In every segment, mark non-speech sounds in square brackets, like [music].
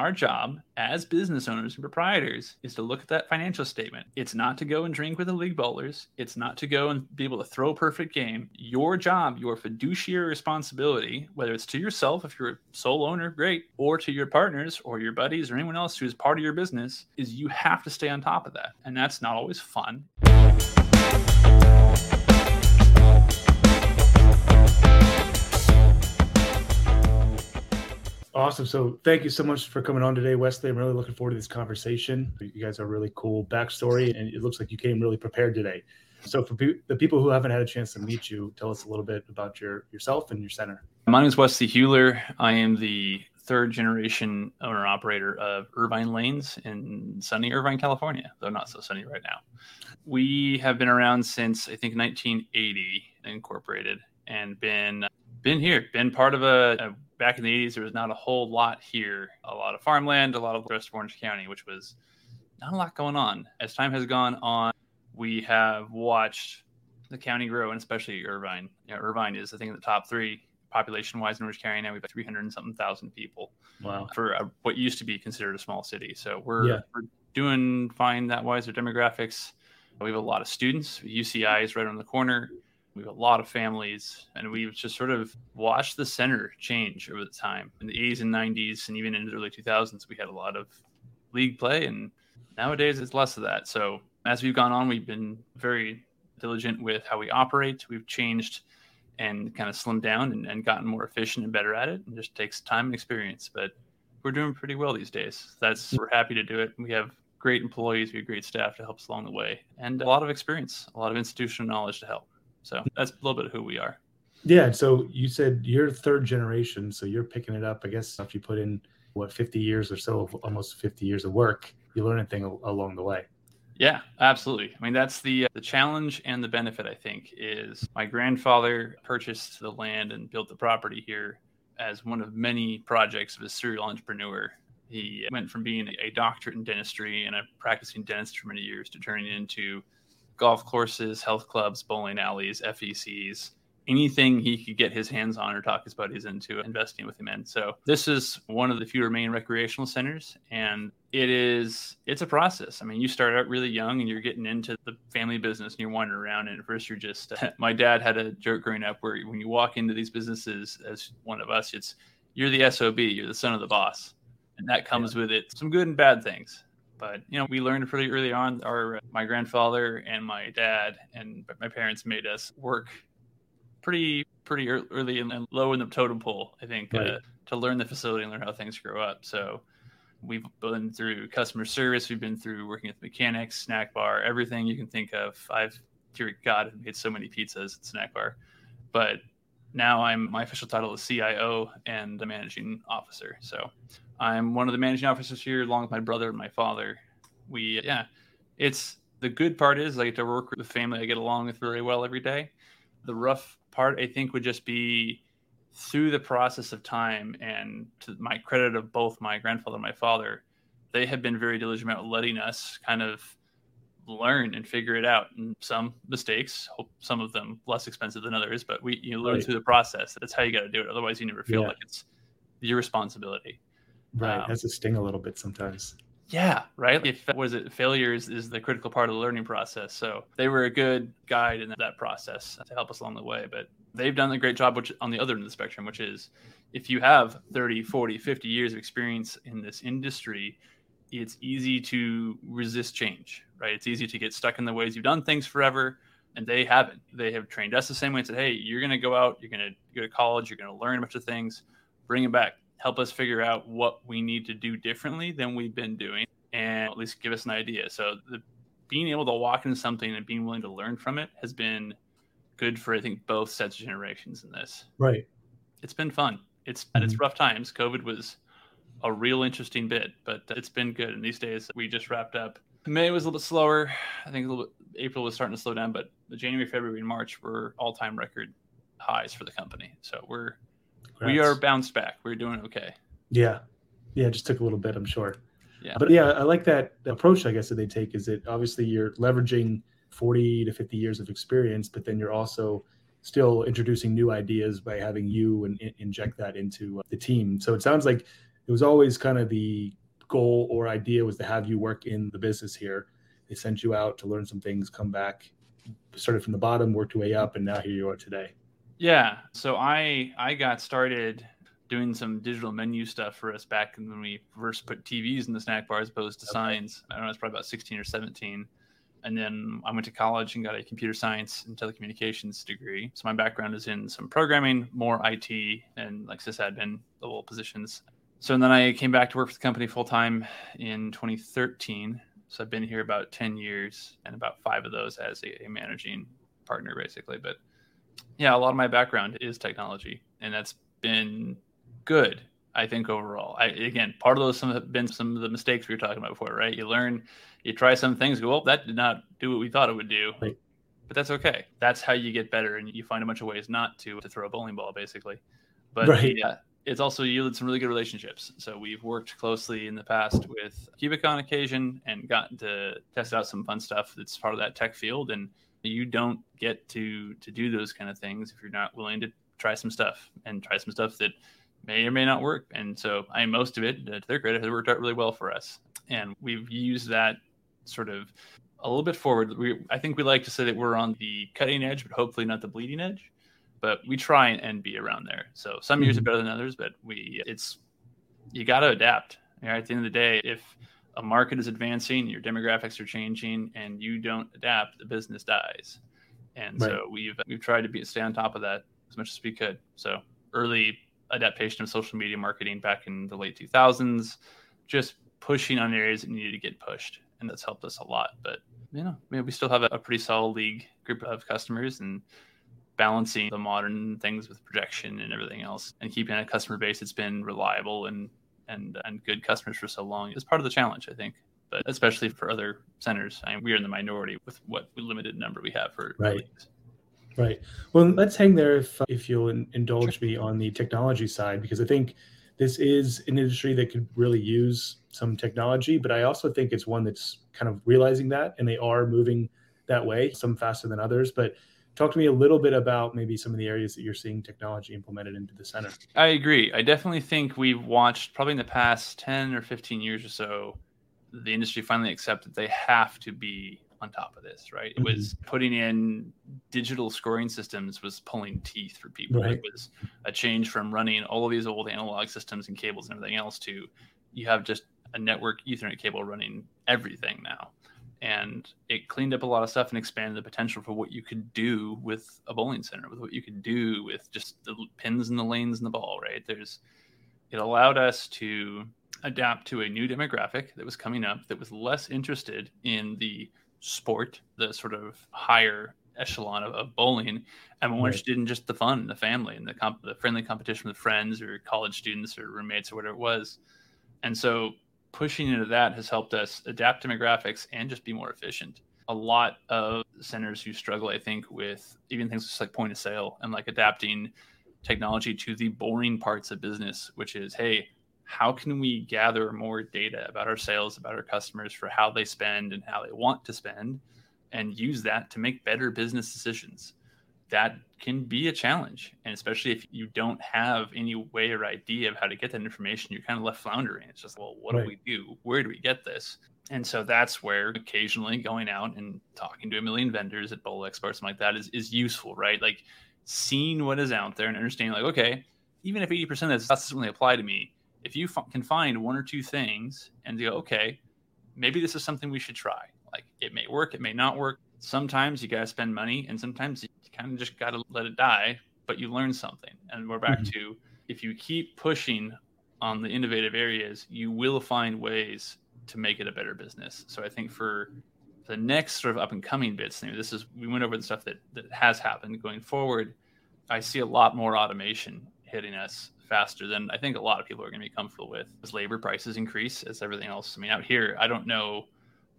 Our job as business owners and proprietors is to look at that financial statement. It's not to go and drink with the league bowlers. It's not to go and be able to throw a perfect game. Your job, your fiduciary responsibility, whether it's to yourself, if you're a sole owner, great, or to your partners or your buddies or anyone else who is part of your business, is you have to stay on top of that. And that's not always fun. Awesome. So thank you so much for coming on today, Wesley. I'm really looking forward to this conversation. You guys are really cool backstory, and it looks like you came really prepared today. So for pe- the people who haven't had a chance to meet you, tell us a little bit about your yourself and your center. My name is Wesley Heuler. I am the third generation owner operator of Irvine Lanes in sunny Irvine, California, though not so sunny right now. We have been around since I think 1980, incorporated, and been been here, been part of a, a back in the 80s, there was not a whole lot here. A lot of farmland, a lot of the rest of Orange County, which was not a lot going on. As time has gone on, we have watched the county grow, and especially Irvine. You know, Irvine is, I think, in the top three population wise in Orange County now. We've got 300 and something thousand people. Wow. For a, what used to be considered a small city. So we're, yeah. we're doing fine that wise. Our demographics, we have a lot of students. UCI is right on the corner. We have a lot of families, and we've just sort of watched the center change over the time. In the 80s and 90s, and even in the early 2000s, we had a lot of league play, and nowadays it's less of that. So as we've gone on, we've been very diligent with how we operate. We've changed and kind of slimmed down and, and gotten more efficient and better at it. It just takes time and experience, but we're doing pretty well these days. That's we're happy to do it. We have great employees, we have great staff to help us along the way, and a lot of experience, a lot of institutional knowledge to help. So that's a little bit of who we are. Yeah. So you said you're third generation, so you're picking it up. I guess if you put in what 50 years or so of almost 50 years of work, you learn a thing along the way. Yeah, absolutely. I mean, that's the the challenge and the benefit. I think is my grandfather purchased the land and built the property here as one of many projects of a serial entrepreneur. He went from being a doctorate in dentistry and a practicing dentist for many years to turning into golf courses, health clubs, bowling alleys, FECs, anything he could get his hands on or talk his buddies into investing with him in. So this is one of the few remaining recreational centers and it is it's a process. I mean, you start out really young and you're getting into the family business and you're wandering around and at first you're just [laughs] my dad had a joke growing up where when you walk into these businesses as one of us, it's you're the SOB, you're the son of the boss. And that comes yeah. with it some good and bad things. But you know, we learned pretty early on. Our my grandfather and my dad and my parents made us work pretty pretty early and low in the totem pole. I think uh, right. uh, to learn the facility and learn how things grow up. So we've been through customer service. We've been through working with mechanics, snack bar, everything you can think of. I've dear God, I've made so many pizzas at snack bar, but now I'm my official title is CIO and the managing officer. So I'm one of the managing officers here, along with my brother and my father. We, yeah, it's the good part is I get to work with the family I get along with very well every day. The rough part, I think, would just be through the process of time and to my credit of both my grandfather and my father, they have been very diligent about letting us kind of learn and figure it out. And some mistakes, some of them less expensive than others, but we you learn right. through the process. That's how you got to do it. Otherwise, you never feel yeah. like it's your responsibility. Right. Um, has to sting a little bit sometimes. Yeah, right. If was it failures is the critical part of the learning process. So they were a good guide in that process to help us along the way. But they've done a great job which on the other end of the spectrum, which is if you have 30, 40, 50 years of experience in this industry, it's easy to resist change, right? It's easy to get stuck in the ways you've done things forever. And they haven't. They have trained us the same way and said, hey, you're going to go out, you're going to go to college, you're going to learn a bunch of things, bring it back, help us figure out what we need to do differently than we've been doing, and at least give us an idea. So, the, being able to walk into something and being willing to learn from it has been good for, I think, both sets of generations in this. Right. It's been fun. It's mm-hmm. it's rough times. COVID was a real interesting bit, but it's been good. And these days, we just wrapped up. May was a little bit slower. I think a little bit, April was starting to slow down, but the January, February, and March were all time record highs for the company. So we're Congrats. we are bounced back. We're doing okay. Yeah, yeah. It just took a little bit, I'm sure. Yeah. But yeah, I like that approach. I guess that they take is that obviously you're leveraging 40 to 50 years of experience, but then you're also still introducing new ideas by having you and in, inject that into uh, the team. So it sounds like it was always kind of the goal or idea was to have you work in the business here. They sent you out to learn some things, come back, started from the bottom, worked your way up, and now here you are today. Yeah. So I I got started doing some digital menu stuff for us back when we first put TVs in the snack bar as opposed to okay. signs. I don't know, it's probably about 16 or 17. And then I went to college and got a computer science and telecommunications degree. So my background is in some programming, more IT, and like sysadmin level positions. So and then I came back to work for the company full time in 2013. So I've been here about 10 years and about five of those as a, a managing partner, basically. But yeah, a lot of my background is technology, and that's been good. I think overall. I again, part of those have been some of the mistakes we were talking about before, right? You learn, you try some things, go, well, that did not do what we thought it would do. Right. But that's okay. That's how you get better, and you find a bunch of ways not to to throw a bowling ball, basically. But right. yeah, it's also yielded some really good relationships. So we've worked closely in the past with Cubic on occasion and gotten to test out some fun stuff that's part of that tech field. And you don't get to to do those kind of things if you're not willing to try some stuff and try some stuff that may or may not work. And so, I mean, most of it, to their credit, has worked out really well for us. And we've used that sort of a little bit forward. We, I think we like to say that we're on the cutting edge, but hopefully not the bleeding edge. But we try and be around there. So some years are mm-hmm. better than others, but we it's you got to adapt. Right? At the end of the day, if a market is advancing, your demographics are changing, and you don't adapt, the business dies. And right. so we've we've tried to be stay on top of that as much as we could. So early adaptation of social media marketing back in the late 2000s, just pushing on areas that needed to get pushed. And that's helped us a lot. But, you know, I mean, we still have a, a pretty solid league group of customers and balancing the modern things with projection and everything else and keeping a customer base that's been reliable and, and, and good customers for so long is part of the challenge, I think but especially for other centers, I mean, we are in the minority with what limited number we have for right. Leagues. Right. Well, let's hang there if uh, if you'll indulge sure. me on the technology side because I think this is an industry that could really use some technology, but I also think it's one that's kind of realizing that and they are moving that way, some faster than others. But talk to me a little bit about maybe some of the areas that you're seeing technology implemented into the center. I agree. I definitely think we've watched probably in the past 10 or 15 years or so, the industry finally accept that they have to be on top of this, right? It was mm-hmm. putting in digital scoring systems was pulling teeth for people. Right. It was a change from running all of these old analog systems and cables and everything else to you have just a network Ethernet cable running everything now. And it cleaned up a lot of stuff and expanded the potential for what you could do with a bowling center, with what you could do with just the pins and the lanes and the ball, right? There's it allowed us to adapt to a new demographic that was coming up that was less interested in the sport, the sort of higher echelon of, of bowling, and more right. interested in just the fun, the family, and the, comp- the friendly competition with friends or college students or roommates or whatever it was. And so pushing into that has helped us adapt demographics and just be more efficient. A lot of centers who struggle, I think, with even things just like point of sale and like adapting technology to the boring parts of business, which is, hey, how can we gather more data about our sales, about our customers for how they spend and how they want to spend, and use that to make better business decisions? That can be a challenge. And especially if you don't have any way or idea of how to get that information, you're kind of left floundering. It's just, well, what right. do we do? Where do we get this? And so that's where occasionally going out and talking to a million vendors at Bowl Expo or something like that is, is useful, right? Like seeing what is out there and understanding, like, okay, even if 80% of this doesn't really apply to me, if you f- can find one or two things and go, okay, maybe this is something we should try. Like it may work, it may not work. Sometimes you got to spend money, and sometimes kind of just got to let it die, but you learn something. And we're back mm-hmm. to if you keep pushing on the innovative areas, you will find ways to make it a better business. So I think for the next sort of up and coming bits, this is we went over the stuff that that has happened going forward. I see a lot more automation hitting us faster than I think a lot of people are going to be comfortable with. As labor prices increase, as everything else. I mean, out here, I don't know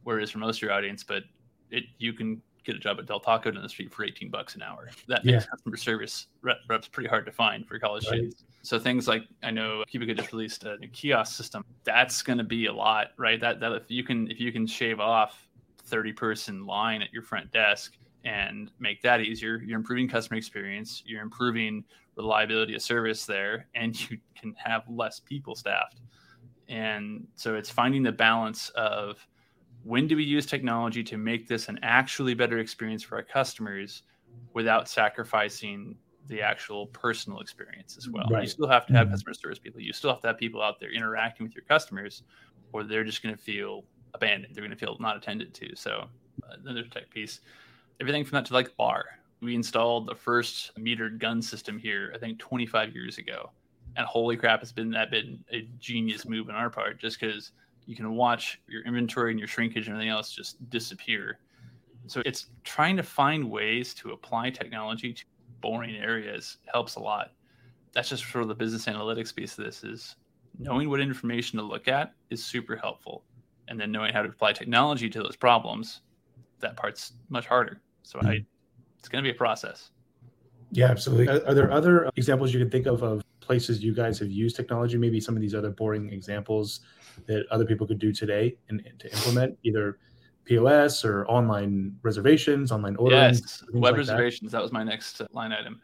where it is for most of your audience, but it you can get a job at Del Taco down the street for 18 bucks an hour. That makes yeah. customer service reps pretty hard to find for college right. students. So things like I know Qubica just released a new kiosk system. That's going to be a lot, right? That that if you can if you can shave off 30 person line at your front desk and make that easier, you're improving customer experience. You're improving reliability of service there, and [laughs] you can have less people staffed. And so it's finding the balance of when do we use technology to make this an actually better experience for our customers without sacrificing the actual personal experience as well. Right. You still have to have mm-hmm. customer service people. You still have to have people out there interacting with your customers, or they're just going to feel abandoned. They're going to feel not attended to. So uh, another tech piece, everything from that to like bar. We installed the first metered gun system here, I think 25 years ago, and holy crap, it's been that been a genius move on our part, just because you can watch your inventory and your shrinkage and everything else just disappear. So it's trying to find ways to apply technology to boring areas helps a lot. That's just for the business analytics piece of this is knowing what information to look at is super helpful. And then knowing how to apply technology to those problems, that part's much harder. So. I, it's going to be a process. Yeah, absolutely. Are, are, there other examples you can think of of places you guys have used technology? Maybe some of these other boring examples that other people could do today and, and to implement either POS or online reservations, online ordering. Yes, web like reservations. That. that was my next line item.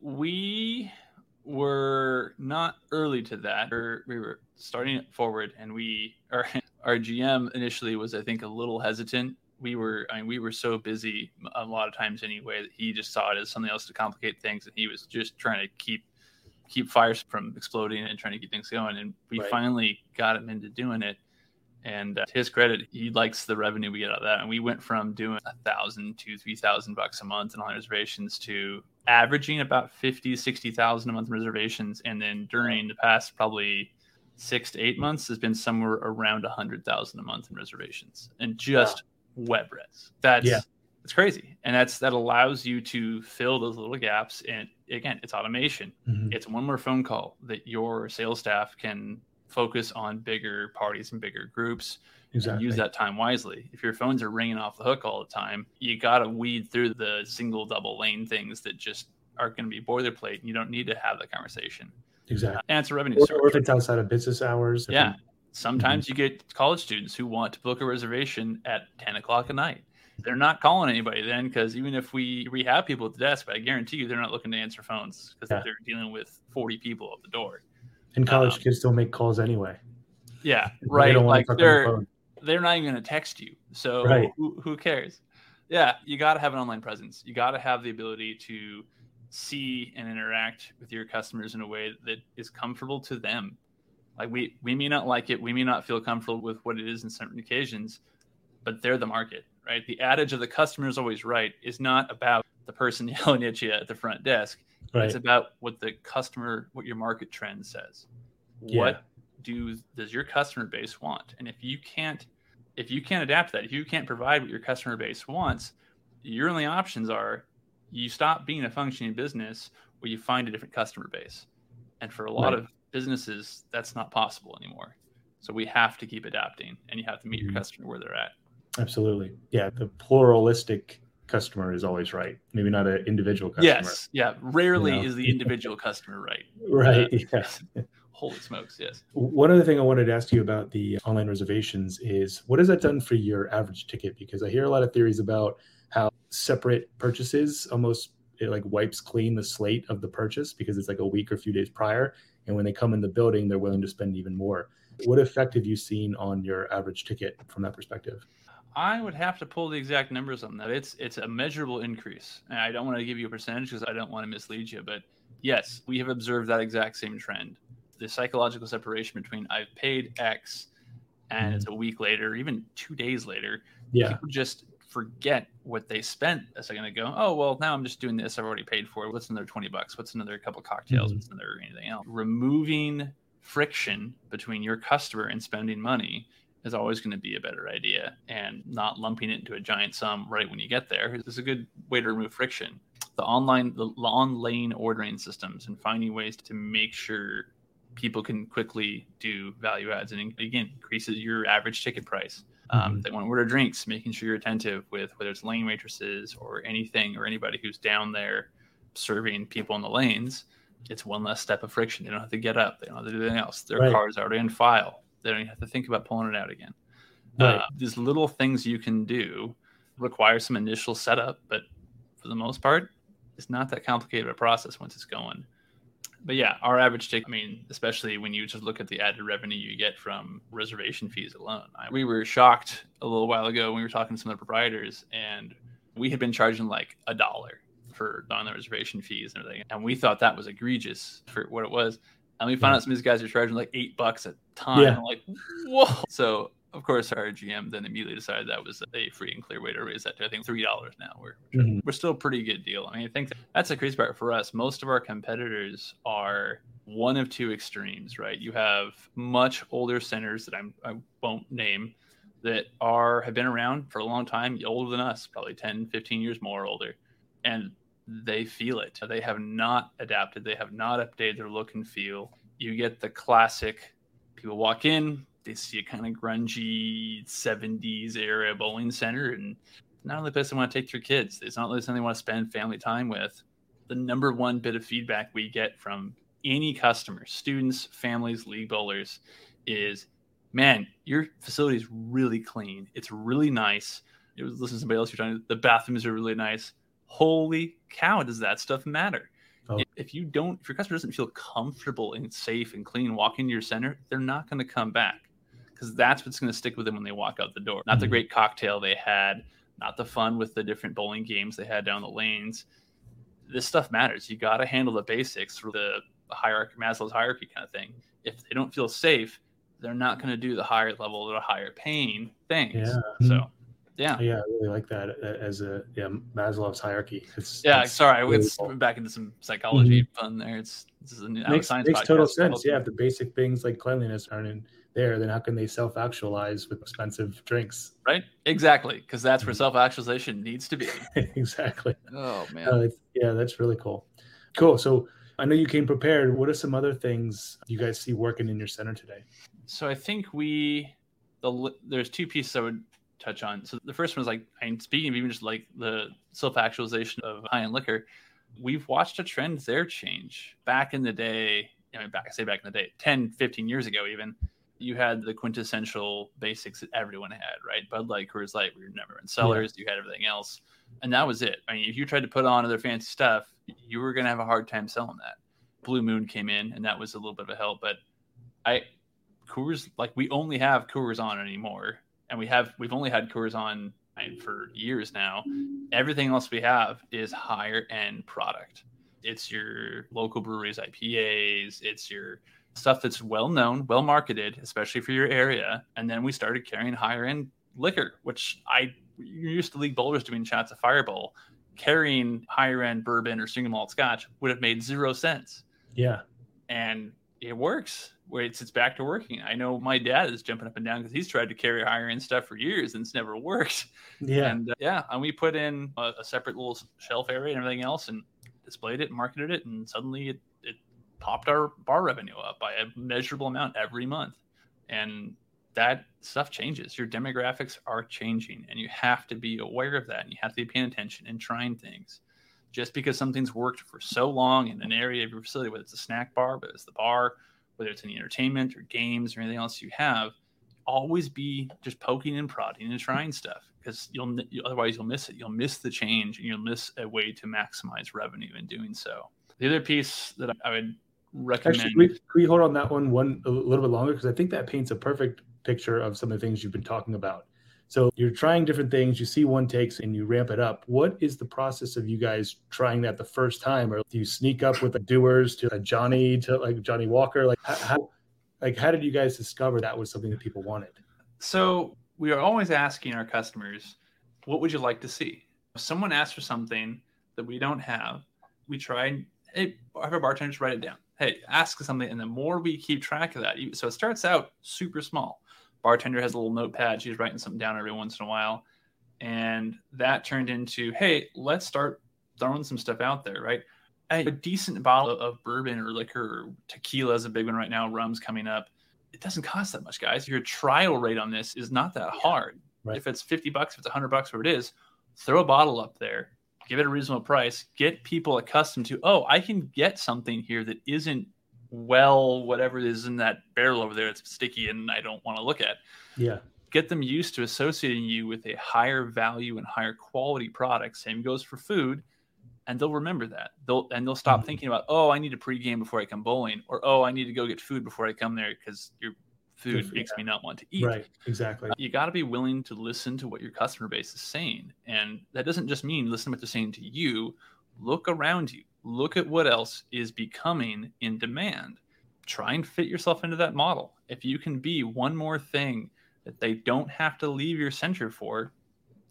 We were not early to that. We were starting it forward, and we our our GM initially was, I think, a little hesitant. We were, I mean, we were so busy a lot of times anyway that he just saw it as something else to complicate things, and he was just trying to keep keep fires from exploding and trying to keep things going. And we right. finally got him into doing it. And uh, to his credit, he likes the revenue we get out of that. And we went from doing a thousand to three thousand bucks a month in online reservations to averaging about 50, 60,000 a month in reservations. And then during the past probably six to eight months has been somewhere around a hundred thousand a month in reservations and just wow. web res. That's yeah. it's crazy. And that's that allows you to fill those little gaps. And again, it's automation. Mm-hmm. It's one more phone call that your sales staff can focus on bigger parties and bigger groups exactly. use that time wisely. If your phones are ringing off the hook all the time, you got to weed through the single, double lane things that just are going to be boilerplate. And you don't need to have that conversation. Exactly. Uh, and it's a revenue or, or if it's outside of business hours. Yeah. Sometimes mm-hmm. you get college students who want to book a reservation at 10 o'clock at night. They're not calling anybody then because even if we we have people at the desk, but I guarantee you they're not looking to answer phones because yeah. they're dealing with 40 people at the door. And college um, kids don't make calls anyway. Yeah, right. They like they're the they're not even going to text you. So right. who, who cares? Yeah, you got to have an online presence. You got to have the ability to see and interact with your customers in a way that is comfortable to them. Like we we may not like it, we may not feel comfortable with what it is in certain occasions, but they're the market, right? The adage of the customer is always right is not about the person [laughs] yelling at you at the front desk. Right. It's about what the customer, what your market trend says. Yeah. What do does your customer base want? And if you can't, if you can't adapt that, if you can't provide what your customer base wants, your only options are you stop being a functioning business or you find a different customer base. And for a lot right. of businesses, that's not possible anymore. So we have to keep adapting and you have to meet mm-hmm. your customer where they're at. Absolutely. Yeah. The pluralistic customer is always right. Maybe not an individual customer. Yes. Yeah. Rarely you know? is the individual customer right. [laughs] Right. Uh, yes. [laughs] Holy smokes. Yes. One other thing I wanted to ask you about the online reservations is what has that done for your average ticket? Because I hear a lot of theories about how separate purchases almost it like wipes clean the slate of the purchase because it's like a week or a few days prior. And when they come in the building, they're willing to spend even more. What effect have you seen on your average ticket from that perspective? I would have to pull the exact numbers on that. It's it's a measurable increase. And I don't want to give you a percentage because I don't want to mislead you, but yes, we have observed that exact same trend. The psychological separation between I've paid X and mm-hmm. it's a week later, even two days later, yeah. people just forget what they spent a second ago. Oh well, now I'm just doing this. I've already paid for it. What's another twenty bucks? What's another couple cocktails? Mm-hmm. What's another anything else? Removing friction between your customer and spending money is always going to be a better idea and not lumping it into a giant sum right when you get there is a good way to remove friction. The online the on lane ordering systems and finding ways to make sure people can quickly do value adds and again increases your average ticket price. Um, mm-hmm. they want to order drinks making sure you're attentive with whether it's lane waitresses or anything or anybody who's down there serving people in the lanes it's one less step of friction. They don't have to get up. They don't have to do anything else. Their right. car's already in file they don't even have to think about pulling it out again. Right. Uh, these little things you can do require some initial setup, but for the most part, it's not that complicated a process once it's going. but yeah, our average ticket, I mean, especially when you just look at the added revenue you get from reservation fees alone. I, we were shocked a little while ago when we were talking to some of the proprietors, and we had been charging like a dollar for on the reservation fees and everything. And we thought that was egregious for what it was. And we found yeah. out some of these guys are charging like eight bucks a time. Yeah. like, whoa. So of course, our GM then immediately decided that was a free and clear way to raise that to I think three dollars now. We're mm-hmm. we're still a pretty good deal. I mean, I think that's a crazy part for us. Most of our competitors are one of two extremes, right? You have much older centers that I'm I won't name that are have been around for a long time, older than us, probably 10, 15 years more older, and they feel it. They have not adapted. They have not updated their look and feel. You get the classic people walk in, they see a kind of grungy 70s era bowling center and not only place they want to take their kids it's not really something they want to spend family time with the number one bit of feedback we get from any customer students families league bowlers is man your facility is really clean it's really nice it was listening to somebody else you're to, the bathrooms are really nice holy cow does that stuff matter Oh. If you don't, if your customer doesn't feel comfortable and safe and clean walking to your center, they're not going to come back because that's what's going to stick with them when they walk out the door. Not mm-hmm. the great cocktail they had, not the fun with the different bowling games they had down the lanes. This stuff matters. You got to handle the basics for the hierarchy, Maslow's hierarchy kind of thing. If they don't feel safe, they're not going to do the higher level or the higher pain things. Yeah. So, yeah. Yeah, I really like that as a yeah Maslow's hierarchy. It's, yeah, it's sorry, really it's cool. back into some psychology mm-hmm. fun there. It's this is a new makes, science makes total sense. Yeah, if the basic things like cleanliness aren't in there, then how can they self actualize with expensive drinks? Right? Exactly. Because that's where mm-hmm. self actualization needs to be. [laughs] exactly. Oh, man. Uh, yeah, that's really cool. Cool. So I know you came prepared. What are some other things you guys see working in your center today? So I think we, the there's two pieces I would touch on. So the first one is like, I'm speaking of even just like the self actualization of high end liquor, we've watched a trend there change. Back in the day, I mean, back, I say back in the day, 10, 15 years ago, even, you had the quintessential basics that everyone had, right? Bud Light, Coors Light, we were never in cellars. Yeah. You had everything else, and that was it. I mean, if you tried to put on other fancy stuff, you were going to have a hard time selling that. Blue Moon came in, and that was a little bit of a help. But I Coors, like we only have Coors on anymore, and we have we've only had Coors on for years now. Everything else we have is higher end product. It's your local breweries IPAs. It's your stuff that's well known, well marketed, especially for your area. And then we started carrying higher end liquor, which I you're used to league bowlers doing shots of Fireball. Carrying higher end bourbon or single malt scotch would have made zero sense. Yeah. And it works. Where it's it's back to working. I know my dad is jumping up and down because he's tried to carry higher end stuff for years and it's never worked. Yeah. And uh, yeah, and we put in a, a separate little shelf area and everything else and displayed it and marketed it and suddenly it popped our bar revenue up by a measurable amount every month. And that stuff changes. Your demographics are changing, and you have to be aware of that. And you have to be paying attention and trying things. Just because something's worked for so long in an area of your facility, whether it's a snack bar, whether it's the bar, whether it's any entertainment or games or anything else you have, always be just poking and prodding and trying stuff because you'll otherwise you'll miss it. You'll miss the change, and you'll miss a way to maximize revenue in doing so. The other piece that I would recommend. Actually, we, can we hold on that one one a little bit longer because I think that paints a perfect picture of some of the things you've been talking about. So you're trying different things. You see one takes and you ramp it up. What is the process of you guys trying that the first time, or do you sneak up with the doers to a Johnny to like Johnnie Walker? Like how, like how did you guys discover that was something that people wanted? So we are always asking our customers, "What would you like to see?" If someone asks for something that we don't have, we try and hey, have our bartenders write it down hey, ask something, and the more we keep track of that, so it starts out super small. Bartender has a little notepad; she's writing something down every once in a while, and that turned into, hey, let's start throwing some stuff out there, right? A decent bottle of bourbon or liquor, or tequila is a big one right now. Rum's coming up. It doesn't cost that much, guys. Your trial rate on this is not that hard. Right. If it's 50 bucks, if it's 100 bucks, whatever it is, throw a bottle up there give it a reasonable price, get people accustomed to, oh, I can get something here that isn't well, whatever it is in that barrel over there, it's sticky and I don't want to look at. Yeah. Get them used to associating you with a higher value and higher quality product. Same goes for food. and they'll remember that. They'll and they'll stop Mhm. thinking about, oh, I need to pregame before I come bowling, or oh, I need to go get food before I come there because your food Good, makes me not want to eat. Right. Exactly. You got to be willing to listen to what your customer base is saying, and that doesn't just mean listen to what they're saying to you. Look around you. Look at what else is becoming in demand. Try and fit yourself into that model. If you can be one more thing that they don't have to leave your center for,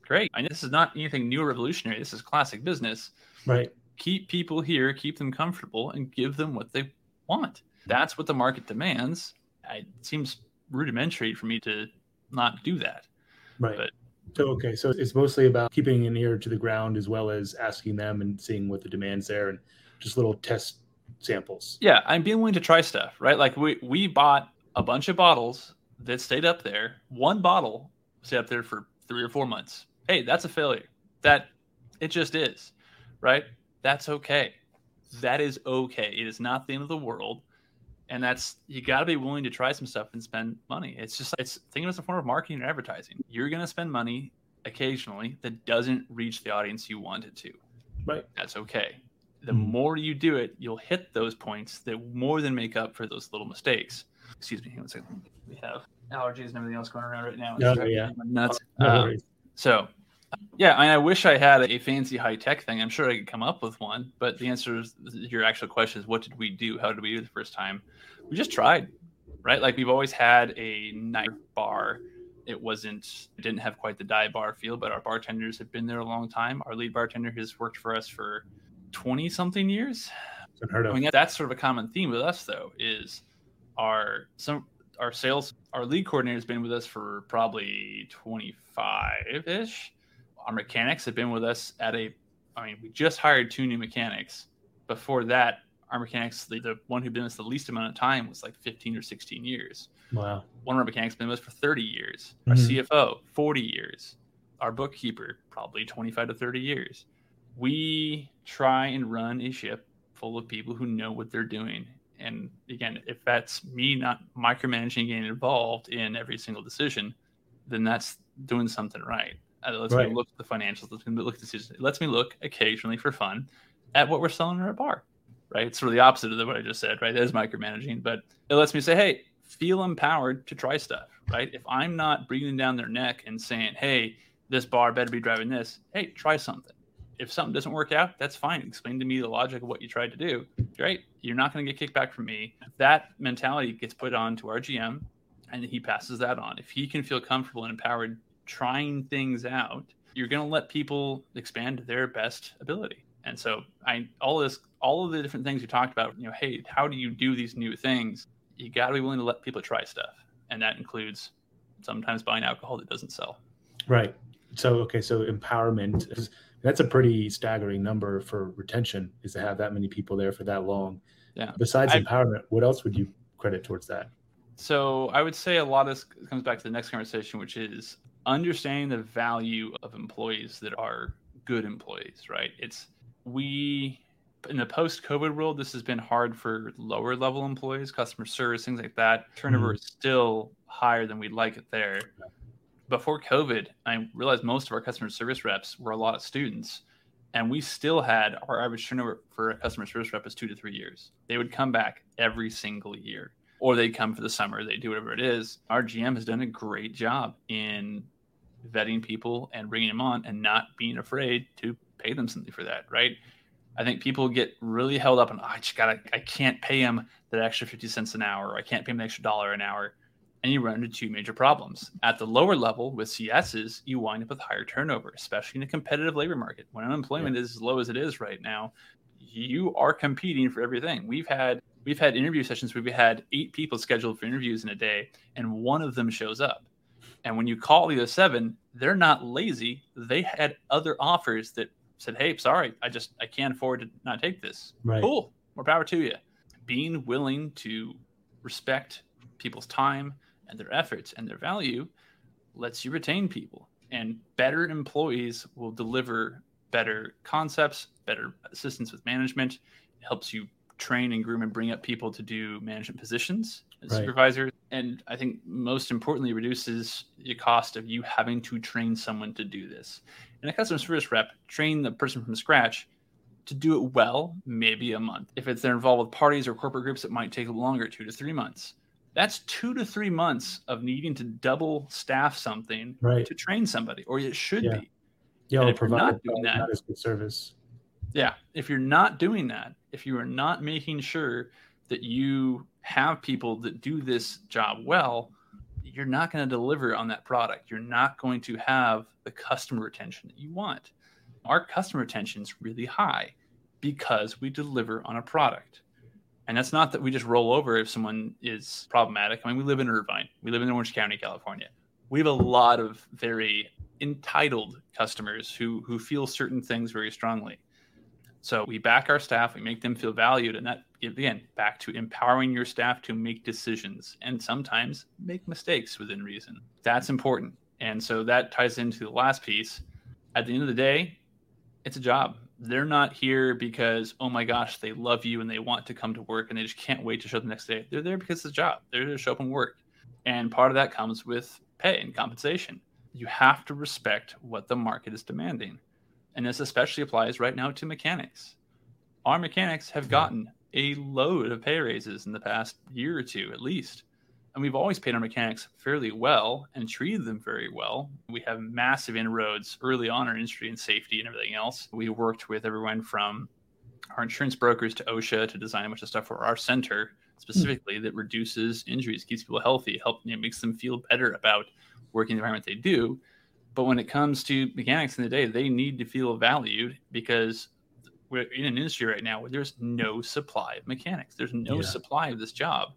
great. I know this is not anything new or revolutionary. This is classic business. Right. Keep people here, keep them comfortable, and give them what they want. That's what the market demands. It seems rudimentary for me to not do that. Right. But- so okay, so it's mostly about keeping an ear to the ground as well as asking them and seeing what the demand's there and just little test samples. Yeah, I'm being willing to try stuff, right? Like we we bought a bunch of bottles that stayed up there. One bottle stayed up there for three or four months. Hey, that's a failure. That it just is, right? That's okay. That is okay. It is not the end of the world. And that's you got to be willing to try some stuff and spend money. It's just it's think of it as a form of marketing and advertising. You're going to spend money occasionally that doesn't reach the audience you want it to. Right. That's okay. The Mhm. more you do it, you'll hit those points that more than make up for those little mistakes. Excuse me, hang on a second. We have allergies and everything else going around right now. Oh, yeah. Nuts. No worries. so, yeah, I, I wish I had a fancy high tech thing. I'm sure I could come up with one, but the answer is your actual question is what did we do? How did we do it the first time? We just tried, right? Like we've always had a night bar. It wasn't, it didn't have quite the dive bar feel, but our bartenders have been there a long time. Our lead bartender has worked for us for 20 something years. Unheard I of. mean, that's sort of a common theme with us, though, is our some our sales our lead coordinator has been with us for probably 25 ish. Our mechanics have been with us at a, I mean, we just hired two new mechanics. Before that, our mechanics, the, the one who'd been with us the least amount of time was like 15 or 16 years. Wow. One of our mechanics been with us for 30 years. Our Mhm. CFO, 40 years. Our bookkeeper, probably 25 to 30 years. We try and run a ship full of people who know what they're doing. And again, if that's me not micromanaging getting involved in every single decision, then that's doing something right. Uh, It lets Right. me look at the financials. Lets me look at the decisions. It lets me look occasionally for fun at what we're selling in our bar. Right? It's sort of the opposite of what I just said. Right? That is micromanaging, but it lets me say, "Hey, feel empowered to try stuff." Right? If I'm not breathing down their neck and saying, "Hey, this bar better be driving this," hey, try something. If something doesn't work out, that's fine. Explain to me the logic of what you tried to do. Great. You're not going to get kickback from me. That mentality gets put on to our GM and he passes that on, if he can feel comfortable and empowered trying things out, you're going to let people expand their best ability. And so I all this all of the different things you talked about, you know, hey, how do you do these new things? You got to be willing to let people try stuff. And that includes sometimes buying alcohol that doesn't sell. Right. So okay, so empowerment is that's a pretty staggering number for retention is to have that many people there for that long. Yeah. Besides I- empowerment, what else would you credit towards that? So I would say a lot of this comes back to the next conversation, which is understanding the value of employees that are good employees, right? It's we in the post-COVID world, this has been hard for lower level employees, customer service, things like that. Turnover hmm. is still higher than we'd like it there. Before COVID, I realized most of our customer service reps were a lot of students, and we still had our average turnover for a customer service rep is two to three years. They would come back every single year or they'd come for the summer, they do whatever it is. Our GM has done a great job in vetting people and bringing them on and not being afraid to pay them something for that, right? I think people get really held up and oh, I just gotta, I can't pay them that extra 50 cents an hour, or I can't pay them an extra dollar an hour. And you run into two major problems. At the lower level with CSs, you wind up with higher turnover, especially in a competitive labor market. When unemployment is as low as it is right now, you are competing for everything. We've had we've had interview sessions where we had eight people scheduled for interviews in a day, and one of them shows up. And when you call the other seven, they're not lazy. They had other offers that said, "Hey, sorry, I just I can't afford to not take this." Right. Cool, more power to you. Being willing to respect people's time and their efforts and their value lets you retain people. And better employees will deliver better concepts, better assistance with management. It helps you train and groom and bring up people to do management positions Right. supervisors. And I think most importantly, reduces the cost of you having to train someone to do this. And a customer service rep, train the person from scratch To do it well, maybe a month. If it's they're involved with parties or corporate groups, it might take longer, two to three months. That's two to three months of needing to double staff something right. to train somebody, or it should yeah. be. Yeah, or provide not doing that, not as good service. Yeah, if you're not doing that, if you are not making sure that you have people that do this job well, you're not going to deliver on that product. You're not going to have the customer retention that you want. Our customer retention is really high because we deliver on a product. And that's not that we just roll over if someone is problematic. I mean, we live in Irvine, we live in Orange County, California. We have a lot of very entitled customers who who feel certain things very strongly. So we back our staff, we make them feel valued, and that again back to empowering your staff to make decisions and sometimes make mistakes within reason. That's important. And so that ties into the last piece. At the end of the day, it's a job. They're not here because, oh my gosh, they love you and they want to come to work and they just can't wait to show up the next day. They're there because it's a job. They're there to show up and work. And part of that comes with pay and compensation. You have to respect what the market is demanding. And this especially applies right now to mechanics. Our mechanics have gotten a load of pay raises in the past year or two, at least. And we've always paid our mechanics fairly well and treated them very well. We have massive inroads early on in our industry and safety and everything else. We worked with everyone from our insurance brokers to OSHA to design a bunch of stuff for our center specifically mm. that reduces injuries, keeps people healthy, help you know, makes them feel better about working the environment they do. But when it comes to mechanics in the day, they need to feel valued because we're in an industry right now where there's no supply of mechanics. There's no yeah. supply of this job,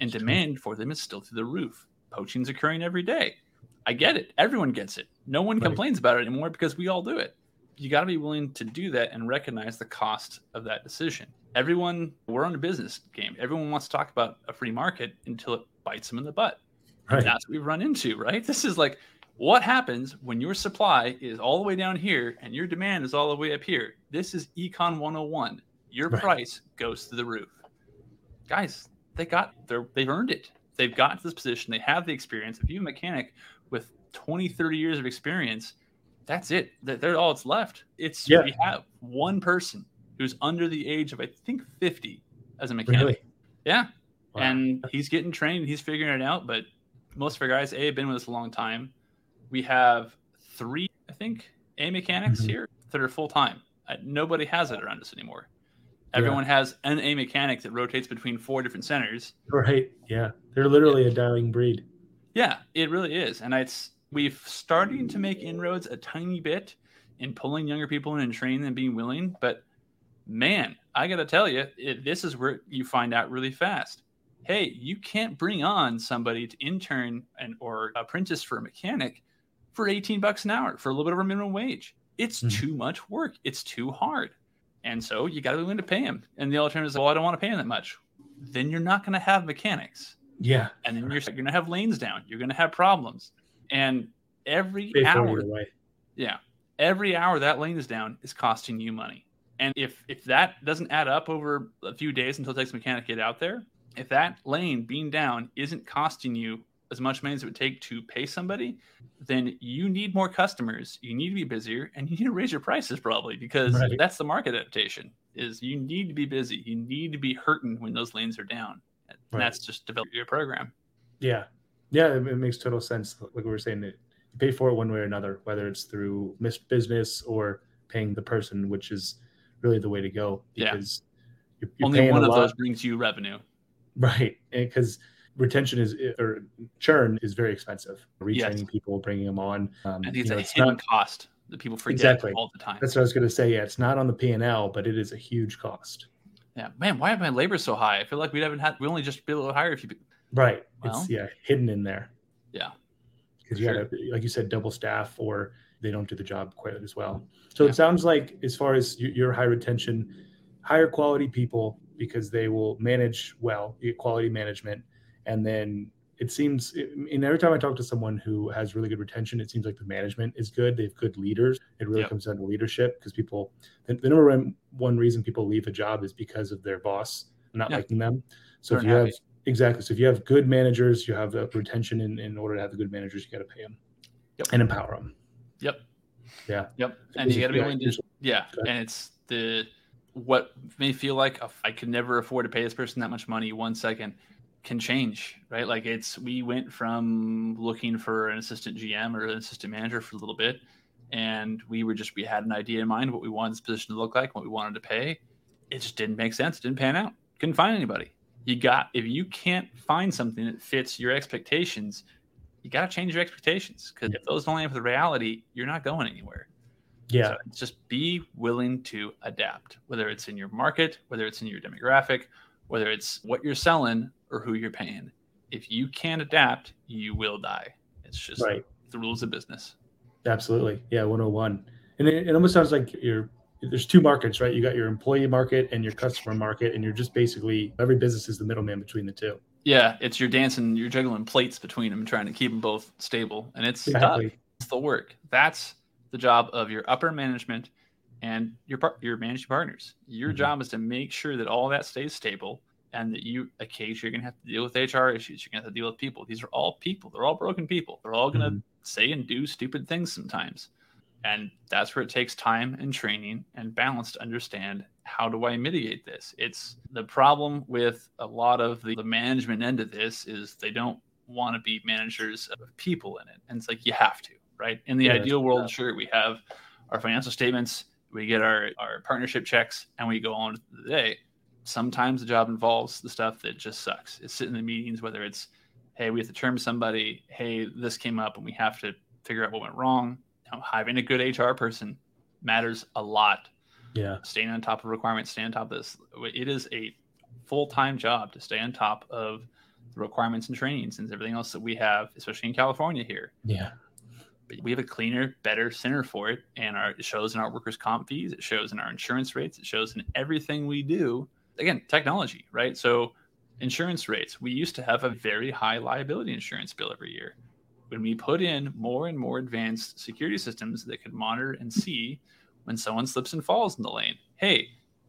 and demand for them is still through the roof. Poaching's occurring every day. I get it. Everyone gets it. No one right. complains about it anymore because we all do it. You got to be willing to do that and recognize the cost of that decision. Everyone, we're on a business game. Everyone wants to talk about a free market until it bites them in the butt. Right. That's what we've run into, right? This is like what happens when your supply is all the way down here and your demand is all the way up here? This is Econ 101. Your right. price goes to the roof. Guys, they got their they've earned it. They've gotten to this position. They have the experience. If you mechanic with 20, 30 years of experience, that's it. They're all it's left. It's yeah. we have one person who's under the age of I think 50 as a mechanic. Really? Yeah. Wow. And he's getting trained, he's figuring it out, but most of our guys A have been with us a long time we have three, I think, A mechanics mm-hmm. here that are full time. Nobody has it around us anymore. Everyone yeah. has an A mechanic that rotates between four different centers. Right. Yeah. They're literally yeah. a dying breed. Yeah, it really is. And it's we've starting to make inroads a tiny bit in pulling younger people in and training them being willing. But man, I got to tell you, it, this is where you find out really fast. Hey, you can't bring on somebody to intern and or apprentice for a mechanic for 18 bucks an hour for a little bit over minimum wage. It's mm-hmm. too much work. It's too hard. And so you got to be willing to pay him. And the alternative is, well, I don't want to pay him that much. Then you're not going to have mechanics. Yeah. And then you're, you're going to have lanes down. You're going to have problems. And every hour, yeah, every hour that lane is down is costing you money. And if if that doesn't add up over a few days until it takes mechanic get out there, if that lane being down isn't costing you as much money as it would take to pay somebody, then you need more customers. You need to be busier, and you need to raise your prices probably because right. that's the market adaptation. Is you need to be busy. You need to be hurting when those lanes are down. And right. that's just develop your program. Yeah, yeah, it, it, makes total sense. Like we were saying, that you pay for it one way or another, whether it's through missed business or paying the person, which is really the way to go. Because yeah. you're, you're only one of those brings you revenue. Right, because retention is or churn is very expensive. Retraining yes. people, bringing them on. Um, I think it's know, a it's hidden not, cost that people forget exactly. all the time. That's what I was going to say. Yeah, it's not on the P and L, but it is a huge cost. Yeah, man, why have my labor so high? I feel like we haven't had we only just be able to hire a few people. Right. Well, it's yeah hidden in there. Yeah. Because you sure. got to, like you said, double staff or they don't do the job quite as well. So yeah. it sounds like as far as your high retention, higher quality people because they will manage well, quality management and then it seems and every time i talk to someone who has really good retention it seems like the management is good. They have good leaders. It really yep. comes down to leadership because people the, the, number one, reason people leave a job is because of their boss not yep. liking them. So They're if you happy. have exactly. So if you have good managers you have the retention in, in order to have the good managers you got to pay them yep. and empower them yep. Yeah. Yep. And you got to be willing to yeah. And it's the what may feel like oh, I could never afford to pay this person that much money one second can change, right? Like it's we went from looking for an assistant GM or an assistant manager for a little bit, and we were just we had an idea in mind what we wanted this position to look like, what we wanted to pay. It just didn't make sense. It didn't pan out. Couldn't find anybody. You got if you can't find something that fits your expectations, you got to change your expectations because if those don't line up with reality, you're not going anywhere. Yeah. So just be willing to adapt, whether it's in your market, whether it's in your demographic, whether it's what you're selling or who you're paying. If you can't adapt, you will die. It's just right. the rules of business. Absolutely. Yeah. 101. And it, it almost sounds like you're, there's two markets, right? You got your employee market and your customer market, and you're just basically every business is the middleman between the two. Yeah, it's you're dancing, you're juggling plates between them, trying to keep them both stable, and it's exactly. It's the work. That's the job of your upper management and your your managing partners. Your mm-hmm. job is to make sure that all that stays stable and that you occasionally you're gonna have to deal with HR issues. You're gonna have to deal with people. These are all people. They're all broken people. They're all gonna mm-hmm. say and do stupid things sometimes. And that's where it takes time and training and balance to understand how do I mitigate this? It's the problem with a lot of the, the management end of this is they don't want to be managers of people in it. And it's like you have to right? In the yeah, ideal world, sure, we have our financial statements, we get our, our partnership checks, and we go on with the day. Sometimes the job involves the stuff that just sucks. It's sitting in the meetings, whether it's, hey, we have to term somebody, hey, this came up and we have to figure out what went wrong. You know, having a good HR person matters a lot. Yeah. Staying on top of requirements, staying on top of this. It is a full time job to stay on top of the requirements and trainings and everything else that we have, especially in California here. Yeah we have a cleaner, better center for it, and our, it shows in our workers' comp fees, it shows in our insurance rates, it shows in everything we do. Again, technology, right? So, insurance rates. We used to have a very high liability insurance bill every year. When we put in more and more advanced security systems that could monitor and see when someone slips and falls in the lane, hey,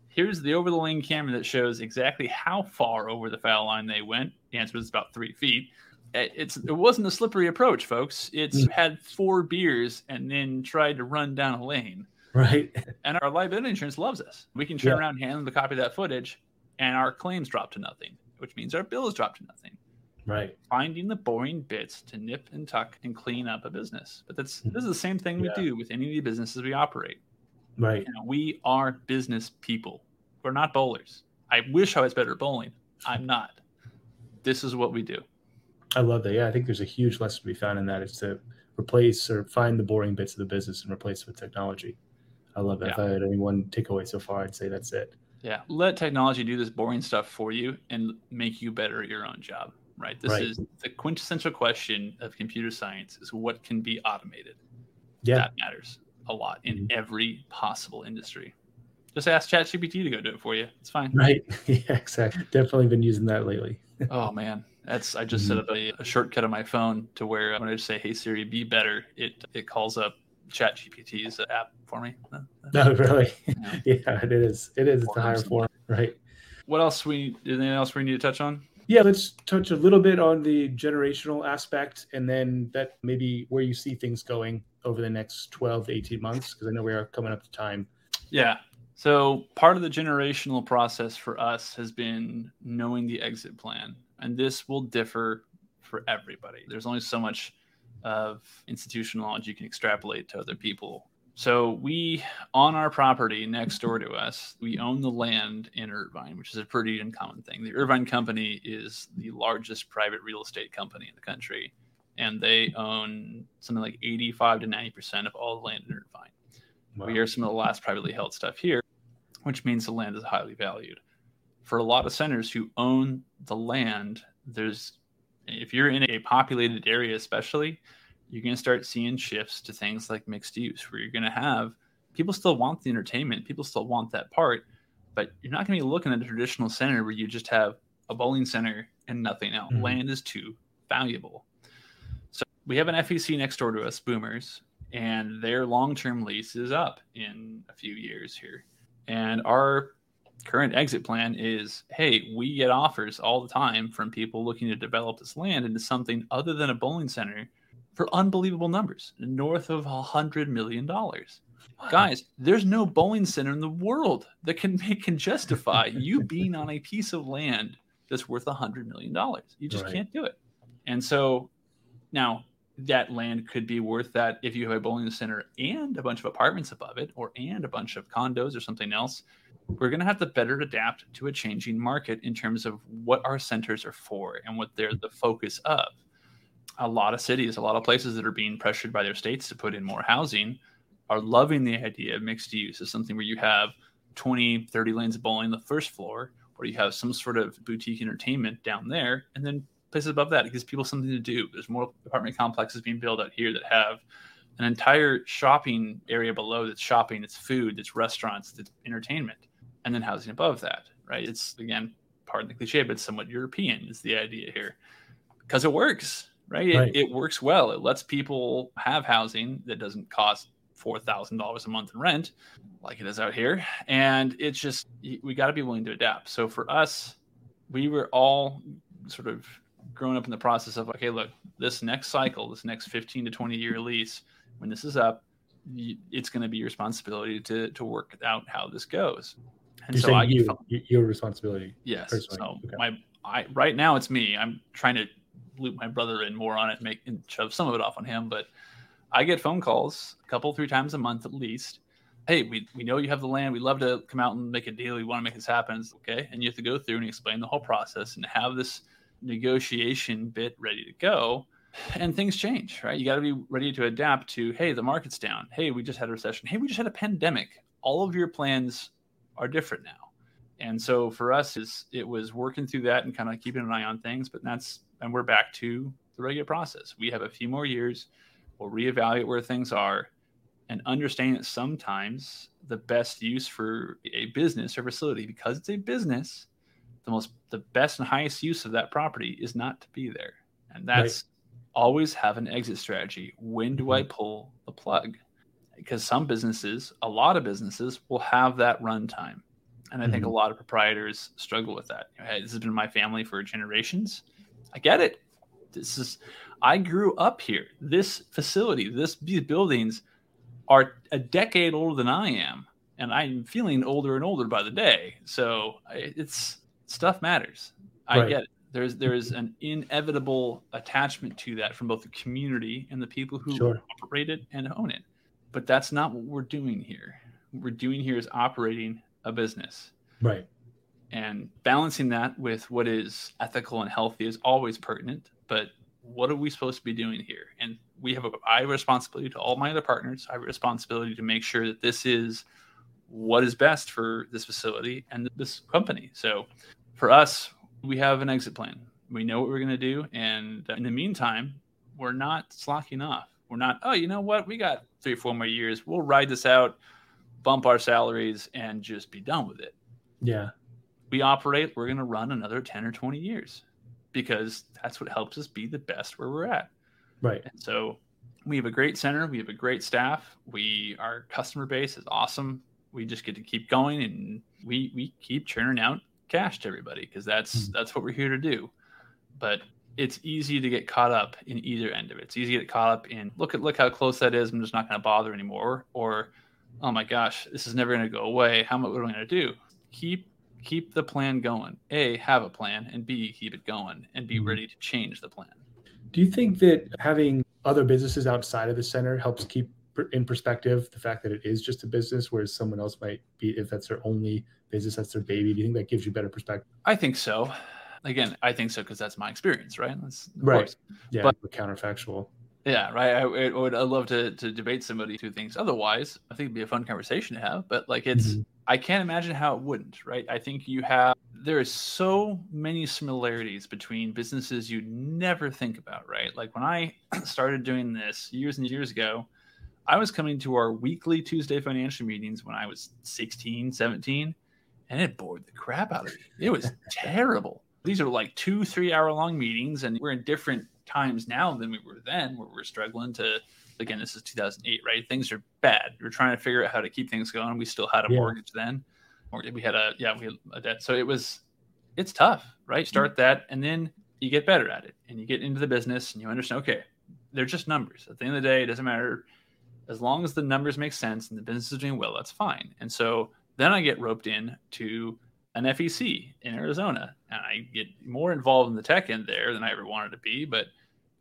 here's the over the lane camera that shows exactly how far over the foul line they went. The answer is about three feet it's it wasn't a slippery approach, folks. It's mm. had four beers and then tried to run down a lane. Right. And our liability insurance loves us. We can turn yeah. around, hand them the copy of that footage, and our claims drop to nothing, which means our bills drop to nothing. Right. Finding the boring bits to nip and tuck and clean up a business. But that's this is the mm-hmm. same thing we yeah. do with any of the businesses we operate. Right. You know, we are business people. We're not bowlers. I wish I was better at bowling. I'm not. This is what we do. I love that. Yeah, I think there's a huge lesson to be found in that is to replace or find the boring bits of the business and replace it with technology. I love that. Yeah. If I had any one takeaway so far, I'd say that's it. Yeah, let technology do this boring stuff for you and make you better at your own job. Right. This right. is the quintessential question of computer science: is what can be automated. Yeah, that matters a lot in mm-hmm. every possible industry. Just ask ChatGPT to go do it for you. It's fine. Right. [laughs] Yeah, exactly. Definitely been using that lately. [laughs] oh man, that's I just mm-hmm. set up a, a, shortcut on my phone to where when I just say "Hey Siri, be better," it it calls up Chat GPT's app for me. [laughs] No, really. Yeah, [laughs] yeah it is. It is. It's a higher form, right? What else we? Anything else we need to touch on? Yeah, let's touch a little bit on the generational aspect, and then that maybe where you see things going over the next twelve to eighteen months, because I know we are coming up to time. Yeah. So part of the generational process for us has been knowing the exit plan and this will differ for everybody. There's only so much of institutional knowledge you can extrapolate to other people. So we on our property next door to us, we own the land in Irvine, which is a pretty uncommon thing. The Irvine company is the largest private real estate company in the country, and they own something like 85 to 90 percent of all the land in Irvine. Wow. We are some of the last privately held stuff here, which means the land is highly valued for a lot of centers who own the land, there's if you're in a populated area, especially, you're going to start seeing shifts to things like mixed use, where you're going to have people still want the entertainment, people still want that part, but you're not going to be looking at a traditional center where you just have a bowling center and nothing else. Mm-hmm. Land is too valuable. So we have an FEC next door to us, Boomers, and their long term lease is up in a few years here. And our current exit plan is hey, we get offers all the time from people looking to develop this land into something other than a bowling center for unbelievable numbers, north of a hundred million dollars. Guys, there's no bowling center in the world that can make [laughs] can justify you [laughs] being on a piece of land that's worth a hundred million dollars. You just Right. can't do it. And so now that land could be worth that if you have a bowling center and a bunch of apartments above it, or and a bunch of condos or something else. We're going to have to better adapt to a changing market in terms of what our centers are for and what they're the focus of. A lot of cities, a lot of places that are being pressured by their states to put in more housing are loving the idea of mixed use as something where you have 20, 30 lanes of bowling on the first floor, or you have some sort of boutique entertainment down there, and then places above that. It gives people something to do. There's more apartment complexes being built out here that have an entire shopping area below that's shopping, it's food, it's restaurants, it's entertainment, and then housing above that, right? It's again, pardon the cliche, but somewhat European is the idea here because it works, right? Right. It, it works well. It lets people have housing that doesn't cost four thousand dollars a month in rent, like it is out here, and it's just we got to be willing to adapt. So for us, we were all sort of growing up in the process of okay, look, this next cycle, this next fifteen to twenty year lease, when this is up, it's going to be your responsibility to to work out how this goes. And You're so I you, felt- your responsibility. Yes. personally. So Okay. my I right now it's me. I'm trying to loop my brother in more on it, make and shove some of it off on him. But I get phone calls a couple three times a month at least. Hey, we, we know you have the land. We'd love to come out and make a deal. We want to make this happen. It's okay. And you have to go through and explain the whole process and have this negotiation bit ready to go. And things change, right? You got to be ready to adapt to, hey, the market's down. Hey, we just had a recession. Hey, we just had a pandemic. All of your plans are different now. And so for us is it was working through that and kind of keeping an eye on things but that's and we're back to the regular process. We have a few more years we'll reevaluate where things are and understand that sometimes the best use for a business or facility because it's a business the most the best and highest use of that property is not to be there. And that's always have an exit strategy. When do i mm-hmm. pull the plug because some businesses a lot of businesses will have that runtime and I think a Mhm. lot of proprietors struggle with that. You know, hey, this has been my family for generations. I get it. This is I grew up here. This facility, this these buildings are a decade older than I am, and I'm feeling older and older by the day. So it's stuff matters. I Right. get it. There's there's an inevitable attachment to that from both the community and the people who Sure. operate it and own it. But that's not what we're doing here. What we're doing here is operating a business. Right. and balancing that with what is ethical and healthy is always pertinent but what are we supposed to be doing here? And we have a i have a responsibility to all my other partners. I have a responsibility to make sure that this is what is best for this facility and this company. So for us we have an exit plan. We know what we're going to do. And in the meantime we're not slacking off. We're not oh you know what? We got three or four more years we'll ride this out bump our salaries and just be done with it Yeah. we operate, we're going to run another 10 or 20 years because that's what helps us be the best where we're at. Right. And so we have a great center, we have a great staff, we our customer base is awesome. We just get to keep going and we we keep churning out cash to everybody because that's Mhm. that's what we're here to do. But it's easy to get caught up in either end of it. It's easy to get caught up in look at look how close that is. I'm just not going to bother anymore. Or oh my gosh, this is never going to go away. How much what am I going to do? Keep keep the plan going. A have a plan, and B keep it going, and be Mhm. ready to change the plan. Do you think that having other businesses outside of the center helps keep in perspective the fact that it is just a business, whereas someone else might be, if that's their only business, that's their baby? Do you think that gives you better perspective? I think so. Again, I think so because that's my experience, right? That's, Right. course. Yeah, But- counterfactual. Yeah, right. I, I would I love to to debate somebody who thinks otherwise. I think it'd be a fun conversation to have. But like, it's Mhm. I can't imagine how it wouldn't, right? I think you have there is so many similarities between businesses you'd never think about, right? Like when I [clears throat] started doing this years and years ago, I was coming to our weekly Tuesday financial meetings when I was 16, 17, and it bored the crap out of me. It was [laughs] terrible. These are like two, three hour long meetings, and we're in different times now than we were then, where we're struggling to. Again, this is 2008, right? Things are bad. We're trying to figure out how to keep things going. We still had a Yeah. mortgage then, or we had a yeah, we had a debt. So it was, it's tough, right? Mm-hmm. Start that, and then you get better at it, and you get into the business, and you understand. Okay, they're just numbers. At the end of the day, it doesn't matter As long as the numbers make sense and the business is doing well, that's fine. And so then I get roped in to an FEC in Arizona, and I get more involved in the tech end there than I ever wanted to be. But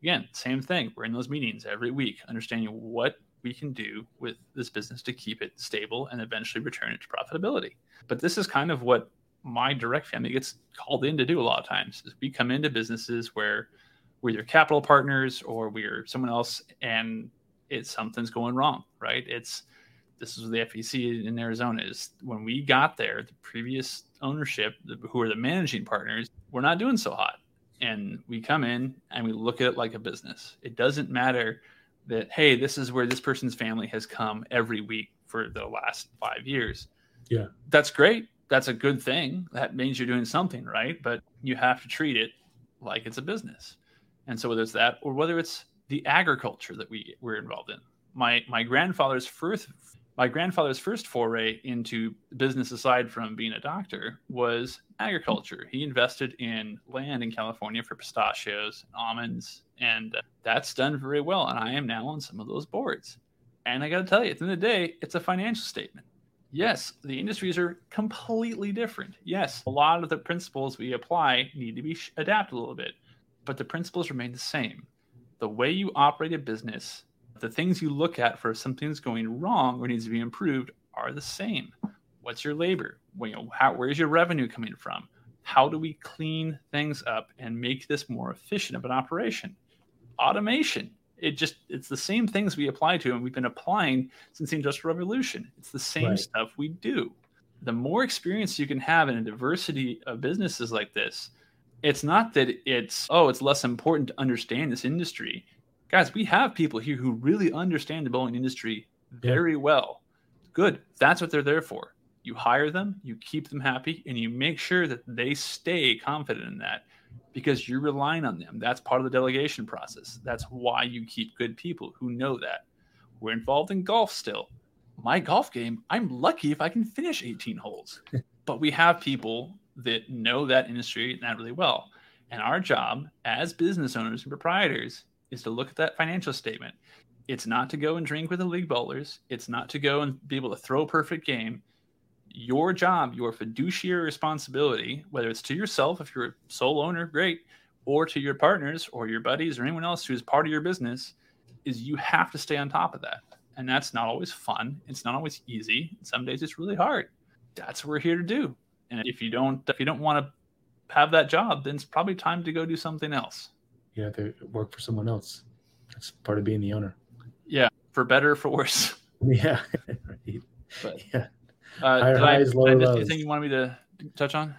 again, same thing. We're in those meetings every week, understanding what we can do with this business to keep it stable and eventually return it to profitability. But this is kind of what my direct family gets called in to do a lot of times. Is we come into businesses where we're either capital partners or we're someone else, and it's something's going wrong, right? It's this is what the FEC in Arizona is when we got there, the previous ownership, who are the managing partners, we're not doing so hot. And we come in and we look at it like a business. It doesn't matter that, hey, this is where this person's family has come every week for the last five years. Yeah. That's great. That's a good thing. That means you're doing something right, but you have to treat it like it's a business. And so whether it's that or whether it's the agriculture that we we're involved in. My my grandfather's first my grandfather's first foray into business aside from being a doctor was agriculture. He invested in land in California for pistachios, almonds, and that's done very well. And I am now on some of those boards. And I got to tell you, at the end of the day, it's a financial statement. Yes, the industries are completely different. Yes, a lot of the principles we apply need to be adapted a little bit, but the principles remain the same. The way you operate a business the things you look at for if something's going wrong or needs to be improved are the same. What's your labor? Well, you know, how, where's your revenue coming from? How do we clean things up and make this more efficient of an operation? Automation. It just it's the same things we apply to and we've been applying since the industrial revolution. It's the same right. stuff we do. The more experience you can have in a diversity of businesses like this, it's not that it's oh, it's less important to understand this industry guys, we have people here who really understand the bowling industry very yeah. well. Good. That's what they're there for. You hire them, you keep them happy, and you make sure that they stay confident in that because you're relying on them. That's part of the delegation process. That's why you keep good people who know that. We're involved in golf still. My golf game, I'm lucky if I can finish 18 holes. [laughs] but we have people that know that industry and that really well. And our job as business owners and proprietors is to look at that financial statement. It's not to go and drink with the league bowlers. It's not to go and be able to throw a perfect game. Your job, your fiduciary responsibility, whether it's to yourself, if you're a sole owner, great, or to your partners or your buddies or anyone else who's part of your business, is you have to stay on top of that. And that's not always fun. It's not always easy. Some days it's really hard. That's what we're here to do. And if you don't if you don't want to have that job, then it's probably time to go do something else you have to work for someone else. That's part of being the owner. Yeah, for better for worse. [laughs] Yeah. right. But, yeah. Uh, Higher highs, I, lows. Anything you wanted me to touch on?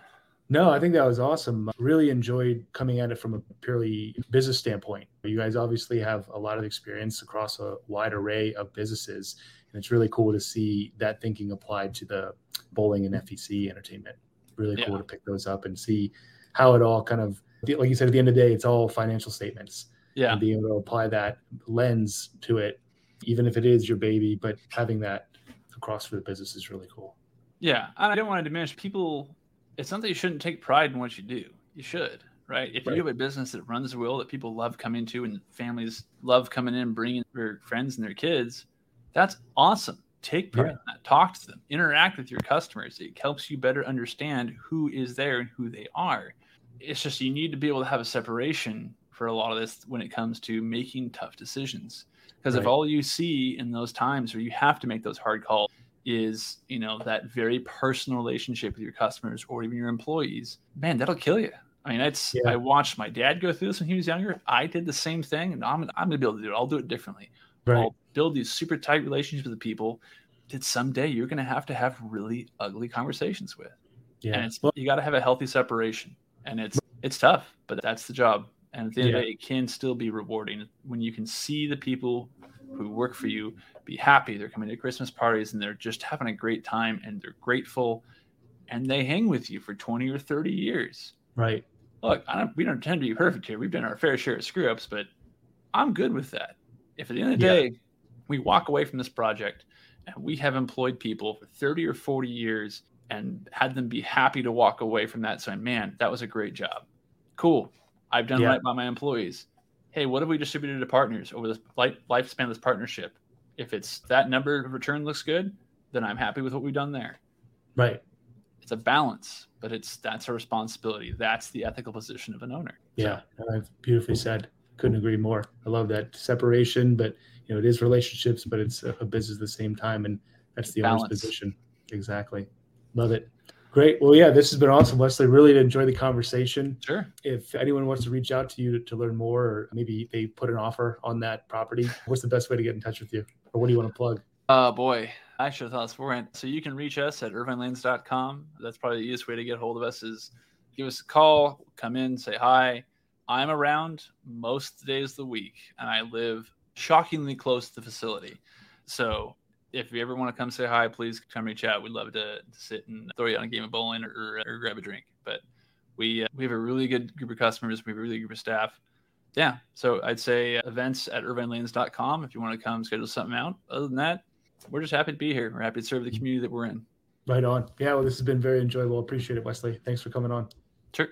No, I think that was awesome. Really enjoyed coming at it from a purely business standpoint. You guys obviously have a lot of experience across a wide array of businesses, and it's really cool to see that thinking applied to the bowling and FEC entertainment. Really cool yeah. to pick those up and see how it all kind of like you said, at the end of the day, it's all financial statements. Yeah. And being able to apply that lens to it, even if it is your baby, but having that across for the business is really cool. Yeah. I don't want to diminish people. It's not that you shouldn't take pride in what you do. You should, right? If right. you have a business that runs well, that people love coming to and families love coming in, bringing their friends and their kids, that's awesome. Take pride yeah. in that. Talk to them. Interact with your customers. It helps you better understand who is there and who they are it's just you need to be able to have a separation for a lot of this when it comes to making tough decisions. Because right. if all you see in those times where you have to make those hard calls is, you know, that very personal relationship with your customers or even your employees, man, that'll kill you. I mean, it's yeah. I watched my dad go through this when he was younger. I did the same thing, and I'm I'm gonna be able to do it. I'll do it differently. Right. I'll build these super tight relationships with the people that someday you're gonna have to have really ugly conversations with. Yeah. And it's, you got to have a healthy separation and it's it's tough, but that's the job. And at the end yeah. of the day, it can still be rewarding when you can see the people who work for you be happy. They're coming to Christmas parties and they're just having a great time and they're grateful and they hang with you for 20 or 30 years. Right. Look, don't, we don't tend to be perfect here. We've done our fair share of screw ups, but I'm good with that. If at the end of the yeah. day, we walk away from this project and we have employed people for 30 or 40 years and had them be happy to walk away from that saying, man, that was a great job. Cool. I've done yeah. right by my employees. Hey, what have we distributed to partners over this life, lifespan of this partnership? If it's that number of return looks good, then I'm happy with what we've done there. Right. It's a balance, but it's that's a responsibility. That's the ethical position of an owner. Yeah, so. beautifully said. Couldn't agree more. I love that separation, but you know it is relationships, but it's a, business at the same time, and that's the balance. owner's position. Exactly. Love it. Great. Well, yeah, this has been awesome, Wesley. Really enjoy the conversation. Sure. If anyone wants to reach out to you to, to, learn more, or maybe they put an offer on that property, what's the best way to get in touch with you? Or what do you want to plug? Oh, uh, boy. I should have thought beforehand. So you can reach us at irvinelanes.com. That's probably the easiest way to get hold of us is give us a call, come in, say hi. I'm around most days of the week, and I live shockingly close to the facility. So if you ever want to come say hi, please come reach out. We'd love to, to sit and throw you on a game of bowling or, or grab a drink. But we uh, we have a really good group of customers. We have a really good group of staff. Yeah. So I'd say events at irvinelanes.com if you want to come schedule something out. Other than that, we're just happy to be here. We're happy to serve the community that we're in. Right on. Yeah. Well, this has been very enjoyable. Appreciate it, Wesley. Thanks for coming on. Sure.